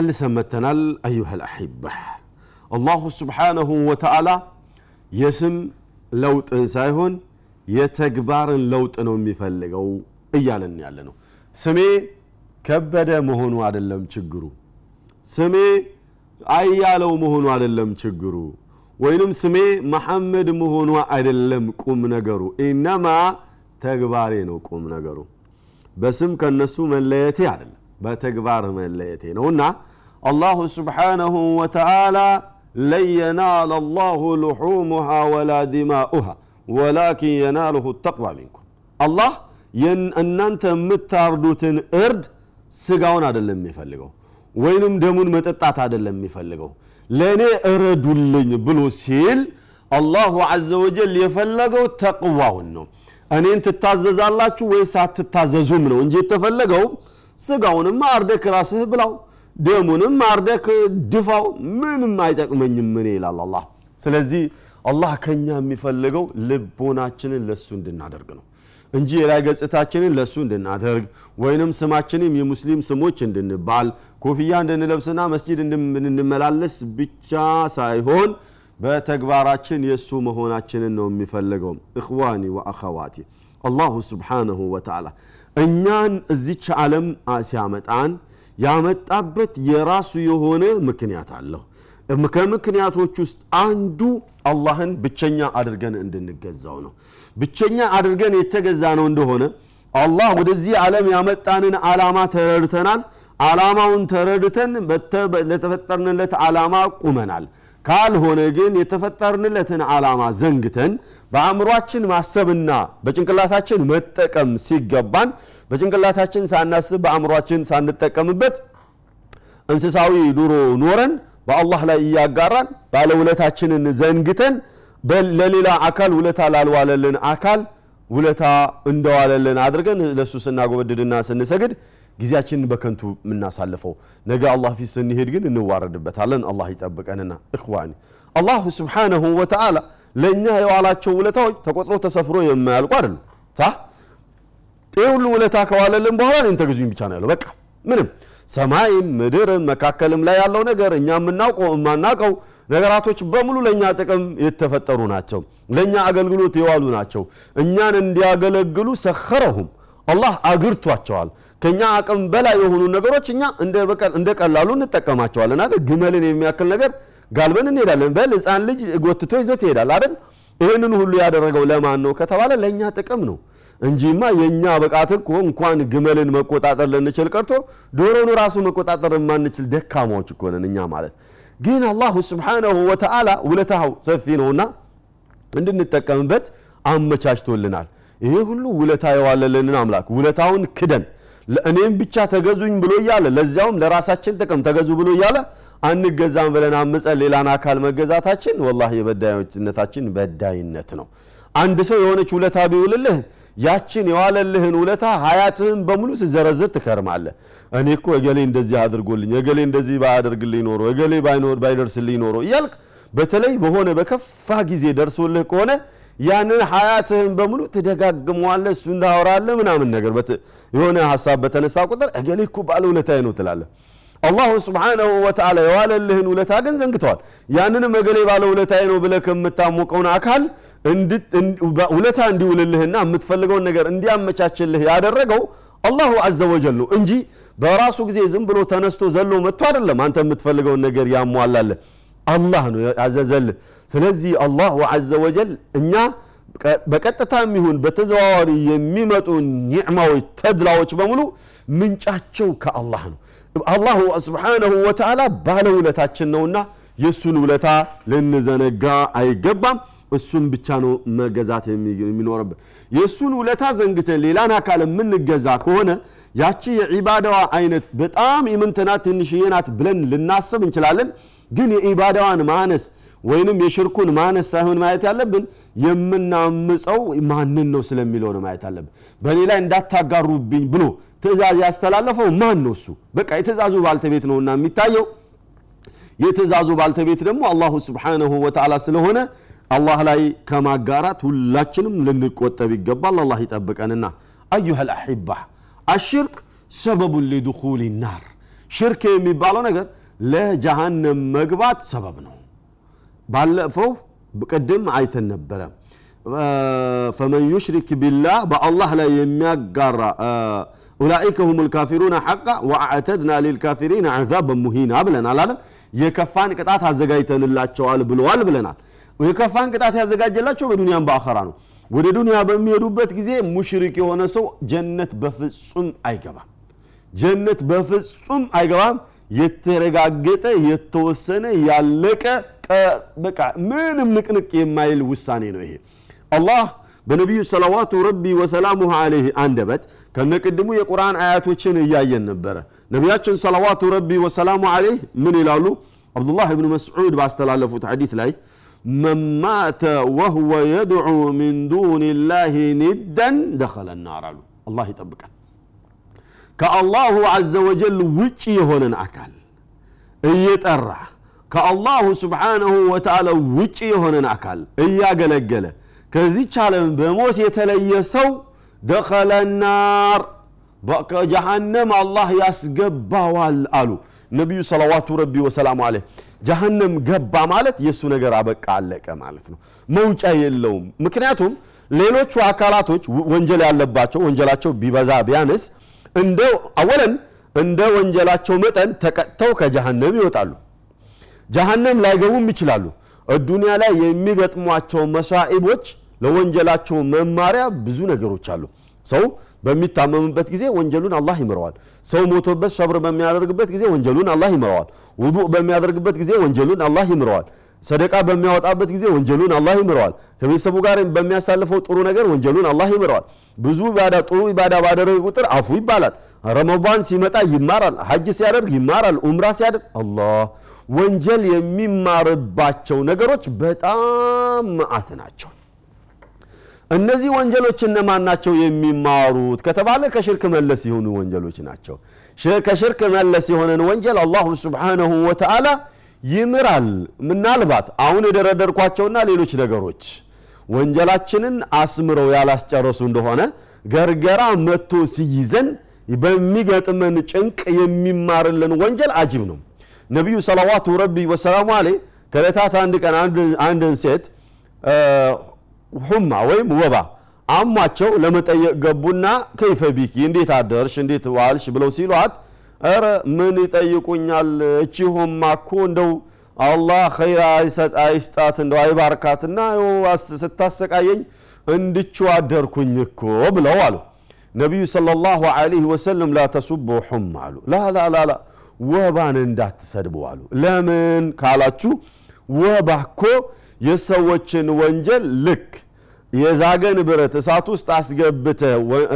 ተመልሰን መተናል አዩሃ ልአሒባ አላሁ ስብሓነሁ ወተዓላ የስም ለውጥን ሳይሆን የተግባርን ለውጥ ነው የሚፈልገው እያለን ያለ ነው ስሜ ከበደ መሆኑ አይደለም ችግሩ። ስሜ አያለው መሆኑ አይደለም ችግሩ። ወይንም ስሜ መሐመድ መሆኑ አይደለም ቁም ነገሩ። ኢነማ ተግባሬ ነው ቁም ነገሩ። በስም ከነሱ መለየቴ አይደለም በተግባር መለየቴ ነው الله سبحانه وتعالى لن ينال الله لحومها ولا دماؤها ولكن يناله التقوى منكم አላህ እናንተ የምታርዱትን እርድ ስጋውን አይደለም የሚፈልገው ወይንም ደሙን መጠጣት አይደለም የሚፈልገው ለእኔ እረዱልኝ ብሎ ሲል الله عز وجل የፈለገው ተቅዋውን ነው። እኔን ትታዘዛላችሁ ወይስ አትታዘዙም ነው እንጂ የተፈለገው ስጋውንም አርደክ ራስህ ብላው ደሙንም አርደክ ድፋው ምንም አይጠቅመኝም ምን ይላል አላህ። ስለዚህ አላህ ከኛ የሚፈልገው ልቦናችንን ለሱ እንድናደርግ ነው እንጂ የላይ ገጽታችንን ለሱ እንድናደርግ ወይንም ስማችንም የሙስሊም ስሞች እንድንባል ኮፍያ እንድንለብስና መስጂድ እንድንመላለስ ብቻ ሳይሆን በተግባራችን የእሱ መሆናችንን ነው የሚፈልገው። እኽዋኒ ወአኸዋቲ አላሁ ስብሓነሁ ወተዓላ እኛን እዚች ዓለም ሲያመጣን ያመጣበት የራሱ የሆነ ምክንያት አለው። ከምክንያቶች ውስጥ አንዱ አላህን ብቸኛ አድርገን እንድንገዛው ነው። ብቸኛ አድርገን የተገዛ ነው እንደሆነ አላህ ወደዚህ ዓለም ያመጣንን ዓላማ ተረድተናል። ዓላማውን ተረድተን ለተፈጠርንለት ዓላማ ቁመናል። ካልሆነ ግን የተፈጠርንለትን ዓላማ ዘንግተን በአእምሯችን ማሰብና በጭንቅላታችን መጠቀም ሲገባን በጭንቅላታችን ሳናስብ በአእምሯችን ሳንጠቀምበት እንስሳዊ ኑሮ ኖረን በአላህ ላይ እያጋራን ባለውለታችንን ዘንግተን ለሌላ አካል ውለታ ላልዋለልን አካል ውለታ እንደዋለልን አድርገን ለእሱ ስናጎበድድና ስንሰግድ ጊዜያችንን በከንቱ የምናሳልፈው። ነገ አላህ ፊት ስንሄድ ግን እንዋረድበታለን። አላህ ይጠብቀንና። እኽዋኒ። አላሁ ስብሓነሁ ወተዓላ ለእኛ የዋላቸው ውለታዎች ተቆጥሮ ተሰፍሮ የማያልቁ አይደሉም። ሳ ይህ ሁሉ ውለታ ከዋለልን በኋላ እኔን ተገዙኝ ብቻ ነው ያለው። በቃ ምንም። ሰማይም ምድርም መካከልም ላይ ያለው ነገር እኛ የምናውቀው የማናውቀው ነገራቶች በሙሉ ለእኛ ጥቅም የተፈጠሩ ናቸው። ለእኛ አገልግሎት የዋሉ ናቸው። እኛን እንዲያገለግሉ ሰኸረሁም። አላህ አግርቷቸዋል። ከኛ አቅም በላይ የሆኑ ነገሮች እኛ እንደ ቀላሉ እንጠቀማቸዋለን ግመልን የሚያክል ነገር ጋልበን እንሄዳለን። በል ህፃን ልጅ ጎትቶ ይዞት ይሄዳል አይደል? ይህንን ሁሉ ያደረገው ለማን ነው ከተባለ ለእኛ ጥቅም ነው እንጂማ የእኛ ብቃት እኮ እንኳን ግመልን መቆጣጠር ልንችል ቀርቶ ዶሮን ራሱ መቆጣጠር የማንችል ደካማዎች እኮ ነን እኛ ማለት። ግን አላሁ ስብሓነሁ ወተዓላ ውለታው ሰፊ ነውና እንድንጠቀምበት አመቻችቶልናል። ይሄ ሁሉ ውለታ የዋለልንን አምላክ ውለታውን ክደን ለእኔም ብቻ ተገዙኝ ብሎ እያለ ለዚያውም ለራሳችን ጥቅም ተገዙ ብሎ እያለ አንገዛም ብለን አምፀን ሌላን አካል መገዛታችን ወላሂ የበዳዮችነታችን በዳይነት ነው። አንድ ሰው የሆነች ውለታ ቢውልልህ ያችን የዋለልህን ውለታ ሀያትህን በሙሉ ስዘረዝር ትከርማለህ። እኔ እኮ እገሌ እንደዚህ አድርጎልኝ እገሌ እንደዚህ ባያደርግልኝ ኖሮ እገሌ ባይደርስልኝ ኖሮ እያልክ በተለይ በሆነ በከፋ ጊዜ ደርሶልህ ከሆነ ያንን ሀያትህን በሙሉ ትደጋግመዋለህ እሱ እንዳወራለህ ምናምን ነገር። የሆነ ሀሳብ በተነሳ ቁጥር እገሌ እኮ ባለ ነው ትላለህ አላሁ ስብሓነሁ ወተዓላ የዋለልህን ውለታ ግን ዘንግተዋል። ያንንም እገሌ ባለ ውለታዬ ነው ብለህ ከምታሞቀውን አካል ውለታ እንዲውልልህና የምትፈልገውን ነገር እንዲያመቻችልህ ያደረገው አላሁ አዘ ወጀል ነው እንጂ በራሱ ጊዜ ዝም ብሎ ተነስቶ ዘሎ መጥቶ አይደለም አንተ የምትፈልገውን ነገር ያሟላለህ አላህ ነው ያዘዘልህ። ስለዚህ አላሁ አዘ ወጀል እኛ በቀጥታ የሚሆን በተዘዋዋሪ የሚመጡ ኒዕማዎች ተድላዎች በሙሉ ምንጫቸው ከአላህ ነው አላሁ ስብሓነሁ ወተዓላ ባለውለታችን ነውና የእሱን ውለታ ልንዘነጋ አይገባም። እሱን ብቻ ነው መገዛት የሚኖርብን። የእሱን ውለታ ዘንግተን ሌላን አካል የምንገዛ ከሆነ ያቺ የዒባዳዋ አይነት በጣም የምንትናት ትንሽዬ ናት ብለን ልናስብ እንችላለን። ግን የዒባዳዋን ማነስ ወይንም የሽርኩን ማነስ ሳይሆን ማየት ያለብን የምናምፀው ማንን ነው ስለሚለው ነው ማየት አለብን በእኔ ላይ እንዳታጋሩብኝ ብሎ ትእዛዝ ያስተላለፈው ማን ነው እሱ? በቃ የትእዛዙ ባልተቤት ነውና የሚታየው። የትእዛዙ ባልተቤት ደግሞ አላሁ ስብሓነሁ ወተዓላ ስለሆነ አላህ ላይ ከማጋራት ሁላችንም ልንቆጠብ ይገባል። አላህ ይጠብቀንና አዩሃ ልአሒባ አሽርክ ሰበቡን ሊድኹል ናር። ሽርክ የሚባለው ነገር ለጀሃነም መግባት ሰበብ ነው። ባለፈው ቅድም አይተን ነበረ። ፈመን ዩሽሪክ ቢላህ በአላህ ላይ የሚያጋራ ኡላኢከ ሁም ልካፊሩን ሐቃ ወአዕተድና ሊልካፊሪን አዛበን ሙሂና ብለናል አለ የከፋን ቅጣት አዘጋጅተንላቸዋል ብለዋል ብለናል። የከፋን ቅጣት ያዘጋጀላቸው በዱንያም በአኸራ ነው። ወደ ዱንያ በሚሄዱበት ጊዜ ሙሽሪክ የሆነ ሰው ጀነት በፍጹም አይገባም። ጀነት በፍጹም አይገባም። የተረጋገጠ የተወሰነ ያለቀ በቃ ምንም ንቅንቅ የማይል ውሳኔ ነው ይሄ። አላህ በነቢዩ ሰለዋቱ ረቢ ወሰላሙሁ አለይህ አንደበት ከነቅድሙ የቁርአን አያቶችን እያየን ነበረ። ነቢያችን ሰለዋቱ ረቢ ወሰላሙ አለይህ ምን ይላሉ? አብዱላህ ብን መስዑድ ባስተላለፉት ሐዲት ላይ መን ማተ ወህወ የድዑ ምን ዱን ላህ ኒደን ደኸለ ናር አሉ። አላህ ይጠብቃል ከአላሁ አዘ ወጀል ውጭ የሆነን አካል እየጠራ ከአላሁ ስብሓንሁ ወተዓላ ውጭ የሆነን አካል እያገለገለ ከዚች ዓለም በሞት የተለየ ሰው ደኸለ ናር ከጀሃነም አላህ ያስገባዋል አሉ። ነቢዩ ሰለዋቱ ረቢ ወሰላሙ አለ ጀሃነም ገባ ማለት የእሱ ነገር አበቃ አለቀ ማለት ነው። መውጫ የለውም። ምክንያቱም ሌሎቹ አካላቶች ወንጀል ያለባቸው ወንጀላቸው ቢበዛ ቢያንስ እንደ አወለን እንደ ወንጀላቸው መጠን ተቀጥተው ከጀሃነም ይወጣሉ። ጀሃነም ላይገቡም ይችላሉ። ዱንያ ላይ የሚገጥሟቸው መሳኢቦች ለወንጀላቸው መማሪያ ብዙ ነገሮች አሉ። ሰው በሚታመምበት ጊዜ ወንጀሉን አላህ ይምረዋል። ሰው ሞቶበት ሰብር በሚያደርግበት ጊዜ ወንጀሉን አላህ ይምረዋል። ውዱእ በሚያደርግበት ጊዜ ወንጀሉን አላህ ይምረዋል። ሰደቃ በሚያወጣበት ጊዜ ወንጀሉን አላህ ይምረዋል። ከቤተሰቡ ጋር በሚያሳልፈው ጥሩ ነገር ወንጀሉን አላህ ይምረዋል። ብዙ ኢባዳ ጥሩ ኢባዳ ባደረገ ቁጥር አፉ ይባላል። ረመዳን ሲመጣ ይማራል። ሐጅ ሲያደርግ ይማራል። ኡምራ ሲያደርግ አላህ ወንጀል የሚማርባቸው ነገሮች በጣም መዓት ናቸው እነዚህ ወንጀሎች እነማን ናቸው የሚማሩት ከተባለ ከሽርክ መለስ የሆኑ ወንጀሎች ናቸው። ከሽርክ መለስ የሆነን ወንጀል አላሁ ስብሓንሁ ወተዓላ ይምራል። ምናልባት አሁን የደረደርኳቸውና ሌሎች ነገሮች ወንጀላችንን አስምረው ያላስጨረሱ እንደሆነ ገርገራ መጥቶ ሲይዘን በሚገጥመን ጭንቅ የሚማርልን ወንጀል አጅብ ነው። ነቢዩ ሰለዋቱ ረቢ ወሰላሙ አሌ ከለታት አንድ ቀን አንድን ሴት ሁማ ወይም ወባ አሟቸው ለመጠየቅ ገቡና ከይፈ ቢኪ እንዴት አደርሽ? እንዴት ዋልሽ? ብለው ሲሏት ረ ምን ይጠይቁኛል? እቺ ሁማ እኮ እንደው አላህ ኸይር አይስጣት እንደው አይባርካትና ስታሰቃየኝ እንድቹ አደርኩኝ እኮ ብለው አሉ። ነቢዩ ሰለላሁ ዐለይሂ ወሰለም ላ ተሱቡ ሑማ አሉ። ላላላላ ወባን እንዳትሰድቡ አሉ። ለምን ካላችሁ ወባ እኮ የሰዎችን ወንጀል ልክ የዛገን ብረት እሳት ውስጥ አስገብተ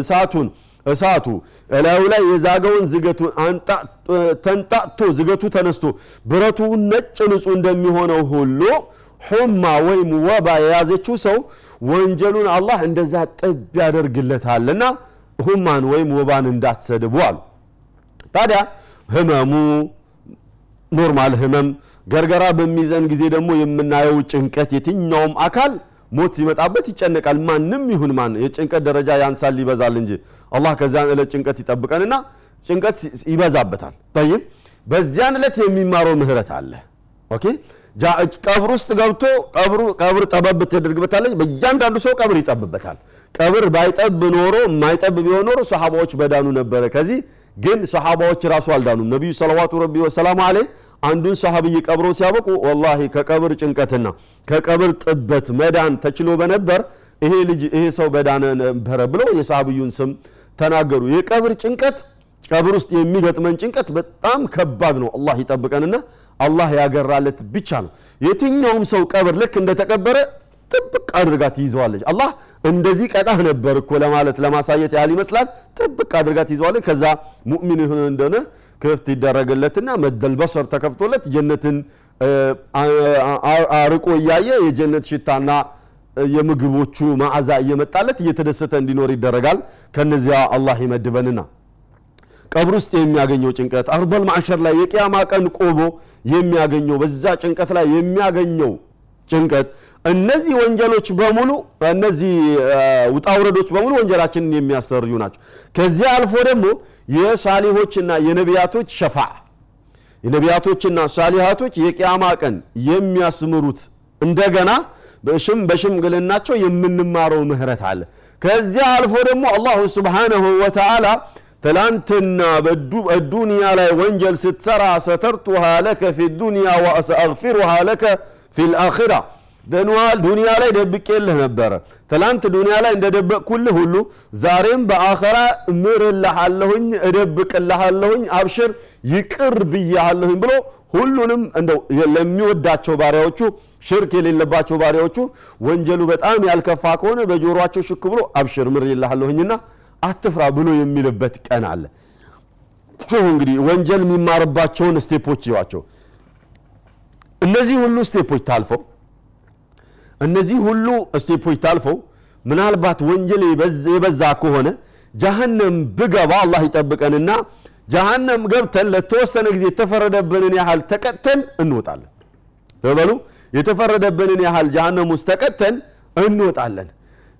እሳቱን እሳቱ እላዩ ላይ የዛገውን ዝገቱን ተንጣቶ ዝገቱ ተነስቶ ብረቱ ነጭ ንጹህ እንደሚሆነው ሁሉ ሑማ ወይም ወባ የያዘችው ሰው ወንጀሉን አላህ እንደዛ ጥብ ያደርግለታልና ሁማን ወይም ወባን እንዳትሰድቡ አሉ። ታዲያ ህመሙ ኖርማል ህመም ገርገራ በሚዘን ጊዜ ደግሞ የምናየው ጭንቀት የትኛውም አካል ሞት ሲመጣበት ይጨነቃል። ማንም ይሁን ማን የጭንቀት ደረጃ ያንሳል ይበዛል እንጂ አላህ ከዚያን ዕለት ጭንቀት ይጠብቀንና ጭንቀት ይበዛበታል። ጠይብ በዚያን ዕለት የሚማረው ምህረት አለ። ኦኬ? ቀብር ውስጥ ገብቶ ቀብር ጠበብ ትደርግበታለች በእያንዳንዱ ሰው ቀብር ይጠብበታል። ቀብር ባይጠብ ኖሮ የማይጠብ ቢሆን ኖሮ ሰሓባዎች በዳኑ ነበረ። ከዚህ ግን ሰሓባዎች ራሱ አልዳኑም። ነቢዩ ሰለዋቱ ረቢ ወሰላሙ አሌ አንዱን ሰሃብይ ቀብሮ ሲያበቁ ወላሂ ከቀብር ጭንቀትና ከቀብር ጥበት መዳን ተችሎ በነበር ይሄ ልጅ ይሄ ሰው በዳነ ነበረ ብለው የሰሃብዩን ስም ተናገሩ። የቀብር ጭንቀት ቀብር ውስጥ የሚገጥመን ጭንቀት በጣም ከባድ ነው። አላህ ይጠብቀንና አላህ ያገራለት ብቻ ነው። የትኛውም ሰው ቀብር ልክ እንደተቀበረ ጥብቅ አድርጋ ትይዘዋለች። አላህ እንደዚህ ቀጣህ ነበር እኮ ለማለት ለማሳየት ያህል ይመስላል። ጥብቅ አድርጋ ትይዘዋለች። ከዛ ሙእሚን የሆነ እንደሆነ ክፍት ይደረግለትና መደል በሰር ተከፍቶለት ጀነትን አርቆ እያየ የጀነት ሽታና የምግቦቹ ማዕዛ እየመጣለት እየተደሰተ እንዲኖር ይደረጋል። ከነዚያ አላህ ይመድበንና ቀብር ውስጥ የሚያገኘው ጭንቀት አርበል ማዕሸር ላይ የቅያማ ቀን ቆቦ የሚያገኘው በዛ ጭንቀት ላይ የሚያገኘው ጭንቀት እነዚህ ወንጀሎች በሙሉ እነዚህ ውጣውረዶች በሙሉ ወንጀላችንን የሚያሰርዩ ናቸው። ከዚያ አልፎ ደግሞ የሳሊሆችና የነቢያቶች ሸፋ የነቢያቶችና ሳሊሃቶች የቅያማ ቀን የሚያስምሩት እንደገና በሽም በሽምግልናቸው የምንማረው ምህረት አለ። ከዚያ አልፎ ደግሞ አላሁ ስብሓነሁ ወተዓላ ትላንትና በዱንያ ላይ ወንጀል ስትሰራ ሰተርቱሃ ለከ ፊ ዱንያ ወሰአግፊሩሃ ለከ ፊ ልአኺራ ዱንያ ላይ ደብቄልህ ነበረ። ትላንት ዱንያ ላይ እንደደበቅኩልህ ሁሉ ዛሬም በአኸራ እምርልሃለሁኝ እደብቅልሃለሁኝ አብሽር ይቅር ብያሃለሁኝ ብሎ ሁሉንም እንደው ለሚወዳቸው ባሪያዎቹ ሽርክ የሌለባቸው ባሪያዎቹ ወንጀሉ በጣም ያልከፋ ከሆነ በጆሮቸው ሽክ ብሎ አብሽር ምርልሃለሁኝና አትፍራ ብሎ የሚልበት ቀን አለ። شوف እንግዲህ ወንጀል የሚማርባቸውን step ኦች እይዋቸው። እነዚህ ሁሉ step ኦች ታልፈው እነዚህ ሁሉ step ኦች ታልፈው ምናልባት ወንጀል የበዛ ከሆነ ጀሃነም ብገባ አላህ ይጠብቀንና ጀሃነም ገብተን ለተወሰነ ጊዜ የተፈረደብንን ያህል ተቀጥተን እንወጣለን። በበሉ የተፈረደብንን ያህል ጀሃነም ውስጥ ተቀጥተን እንወጣለን።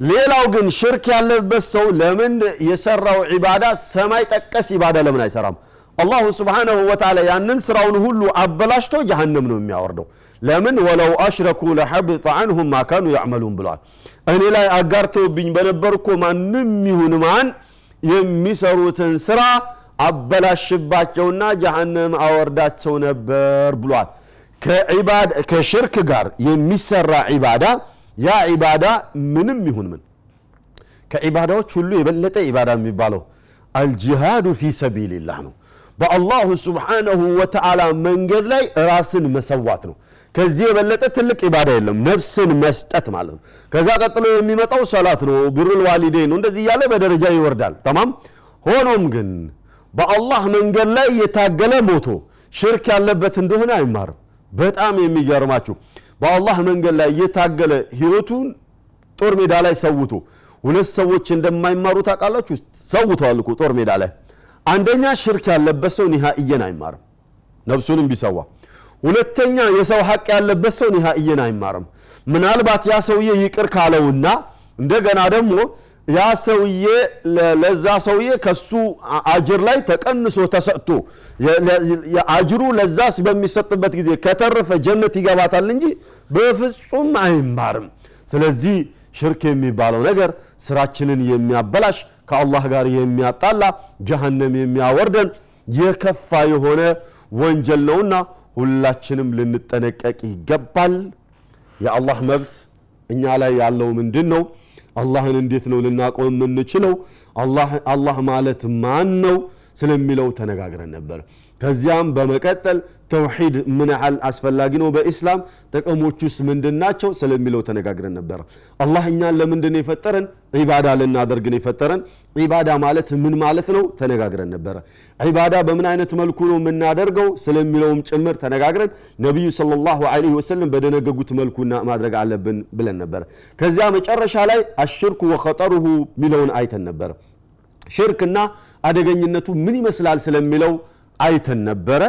ሌላው ግን ሽርክ ያለበት ሰው ለምን የሰራው ዒባዳ ሰማይ ጠቀስ ኢባዳ ለምን አይሰራም? አላሁ ስብሓንሁ ወተዓላ ያንን ስራውን ሁሉ አበላሽቶ ጀሃነም ነው የሚያወርደው ለምን ወለው አሽረኩ ለሐብጠ አንሁም ማ ካኑ ያዕመሉን ብለዋል እኔ ላይ አጋርተውብኝ በነበር እኮ ማንም ይሁን ማን የሚሰሩትን ስራ አበላሽባቸውና ጀሃነም አወርዳቸው ነበር ብሏል። ከሽርክ ጋር የሚሰራ ዒባዳ ያ ዒባዳ ምንም ይሁን ምን ከዒባዳዎች ሁሉ የበለጠ ዒባዳ የሚባለው الجهاد في سبيل الله ነው። በ الله سبحانه وتعالى መንገድ ላይ ራስን መሰዋት ነው ከዚህ የበለጠ ትልቅ ኢባዳ የለም። ነፍስን መስጠት ማለት ነው። ከዛ ቀጥሎ የሚመጣው ሰላት ነው። بر الوالدين ነው። እንደዚህ እያለ በደረጃ ይወርዳል። تمام? ሆኖም ግን በአላህ መንገድ ላይ የታገለ ሞቶ ሽርክ ያለበት እንደሆነ አይማርም። በጣም የሚገርማችሁ በአላህ መንገድ ላይ እየታገለ ህይወቱን ጦር ሜዳ ላይ ሰውቶ ሁለት ሰዎች እንደማይማሩ ታውቃላችሁ? ሰውተዋል እኮ ጦር ሜዳ ላይ። አንደኛ ሽርክ ያለበት ሰው ኒሃእየን አይማርም። ነብሱንም ቢሰዋ ሁለተኛ የሰው ሐቅ ያለበት ሰው ኒሃእየን አይማርም። ምናልባት ያ ሰውዬ ይቅር ካለውና እንደገና ደግሞ ያ ሰውዬ ለዛ ሰውዬ ከሱ አጅር ላይ ተቀንሶ ተሰጥቶ አጅሩ ለዛስ በሚሰጥበት ጊዜ ከተረፈ ጀነት ይገባታል እንጂ በፍጹም አይማርም። ስለዚህ ሽርክ የሚባለው ነገር ስራችንን የሚያበላሽ ከአላህ ጋር የሚያጣላ ጀሃነም የሚያወርደን የከፋ የሆነ ወንጀል ነውና ሁላችንም ልንጠነቀቅ ይገባል። የአላህ መብት እኛ ላይ ያለው ምንድን ነው አላህን እንዴት ነው ልናቆም የምንችለው? አላህ ማለት ማን ነው? ስለሚለው ተነጋግረን ነበር። ከዚያም በመቀጠል ተውሒድ ምን ያህል አስፈላጊ ነው? በኢስላም ጥቅሞቹስ ምንድን ናቸው? ስለሚለው ተነጋግረን ነበር። አላህ እኛን ለምንድን የፈጠረን? ዒባዳ ልናደርግን የፈጠረን። ዒባዳ ማለት ምን ማለት ነው? ተነጋግረን ነበረ ዒባዳ በምን አይነት መልኩ ነው የምናደርገው? ስለሚለውም ጭምር ተነጋግረን ነቢዩ صለ ላሁ ለ ወሰለም በደነገጉት መልኩ ማድረግ አለብን ብለን ነበር። ከዚያ መጨረሻ ላይ አሽርኩ ወኸጠሩሁ ሚለውን አይተን ነበር። ሽርክና አደገኝነቱ ምን ይመስላል? ስለሚለው አይተን ነበረ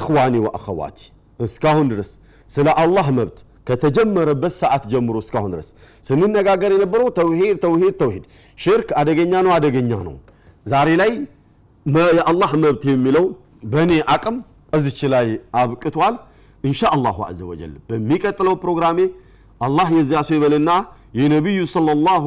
እኽዋኒ ወአኸዋቲ እስካሁን ድረስ ስለ አላህ መብት ከተጀመረበት ሰዓት ጀምሮ እስካሁን ድረስ ስንነጋገር የነበረው ተውሂድ ተውሂድ ተውሂድ። ሽርክ አደገኛ ነው አደገኛ ነው። ዛሬ ላይ የአላህ መብት የሚለው በእኔ አቅም እዚች ላይ አብቅቷል። እንሻ አላሁ አዘ ወጀል በሚቀጥለው ፕሮግራሜ አላህ የዚያ ሰው ይበልና የነቢዩ صለ ላሁ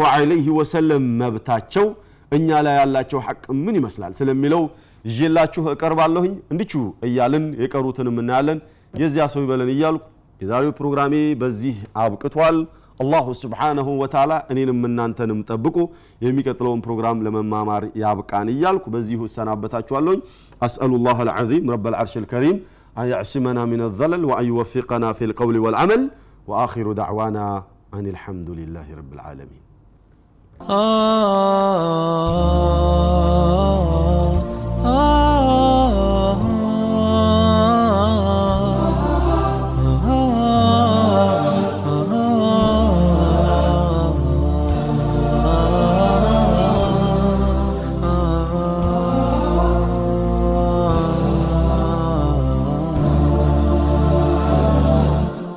ወሰለም መብታቸው እኛ ላይ ያላቸው ሐቅ ምን ይመስላል ስለሚለው ይዤላችሁ እቀርባለሁኝ እንዲቹ እያልን የቀሩትንም እናያለን የዚያ ሰው ይበለን እያልኩ የዛሬው ፕሮግራሜ በዚህ አብቅቷል አላሁ ስብሓነሁ ወተዓላ እኔንም እናንተንም ጠብቁ የሚቀጥለውን ፕሮግራም ለመማማር ያብቃን እያልኩ በዚሁ እሰናበታችኋለሁኝ አስአሉ ላህ አልዓዚም ረብ ልዓርሽ ልከሪም أن يعصمنا من الظلل وأن يوفقنا في القول والعمل وآخر دعوانا أن الحمد لله رب العالمين آه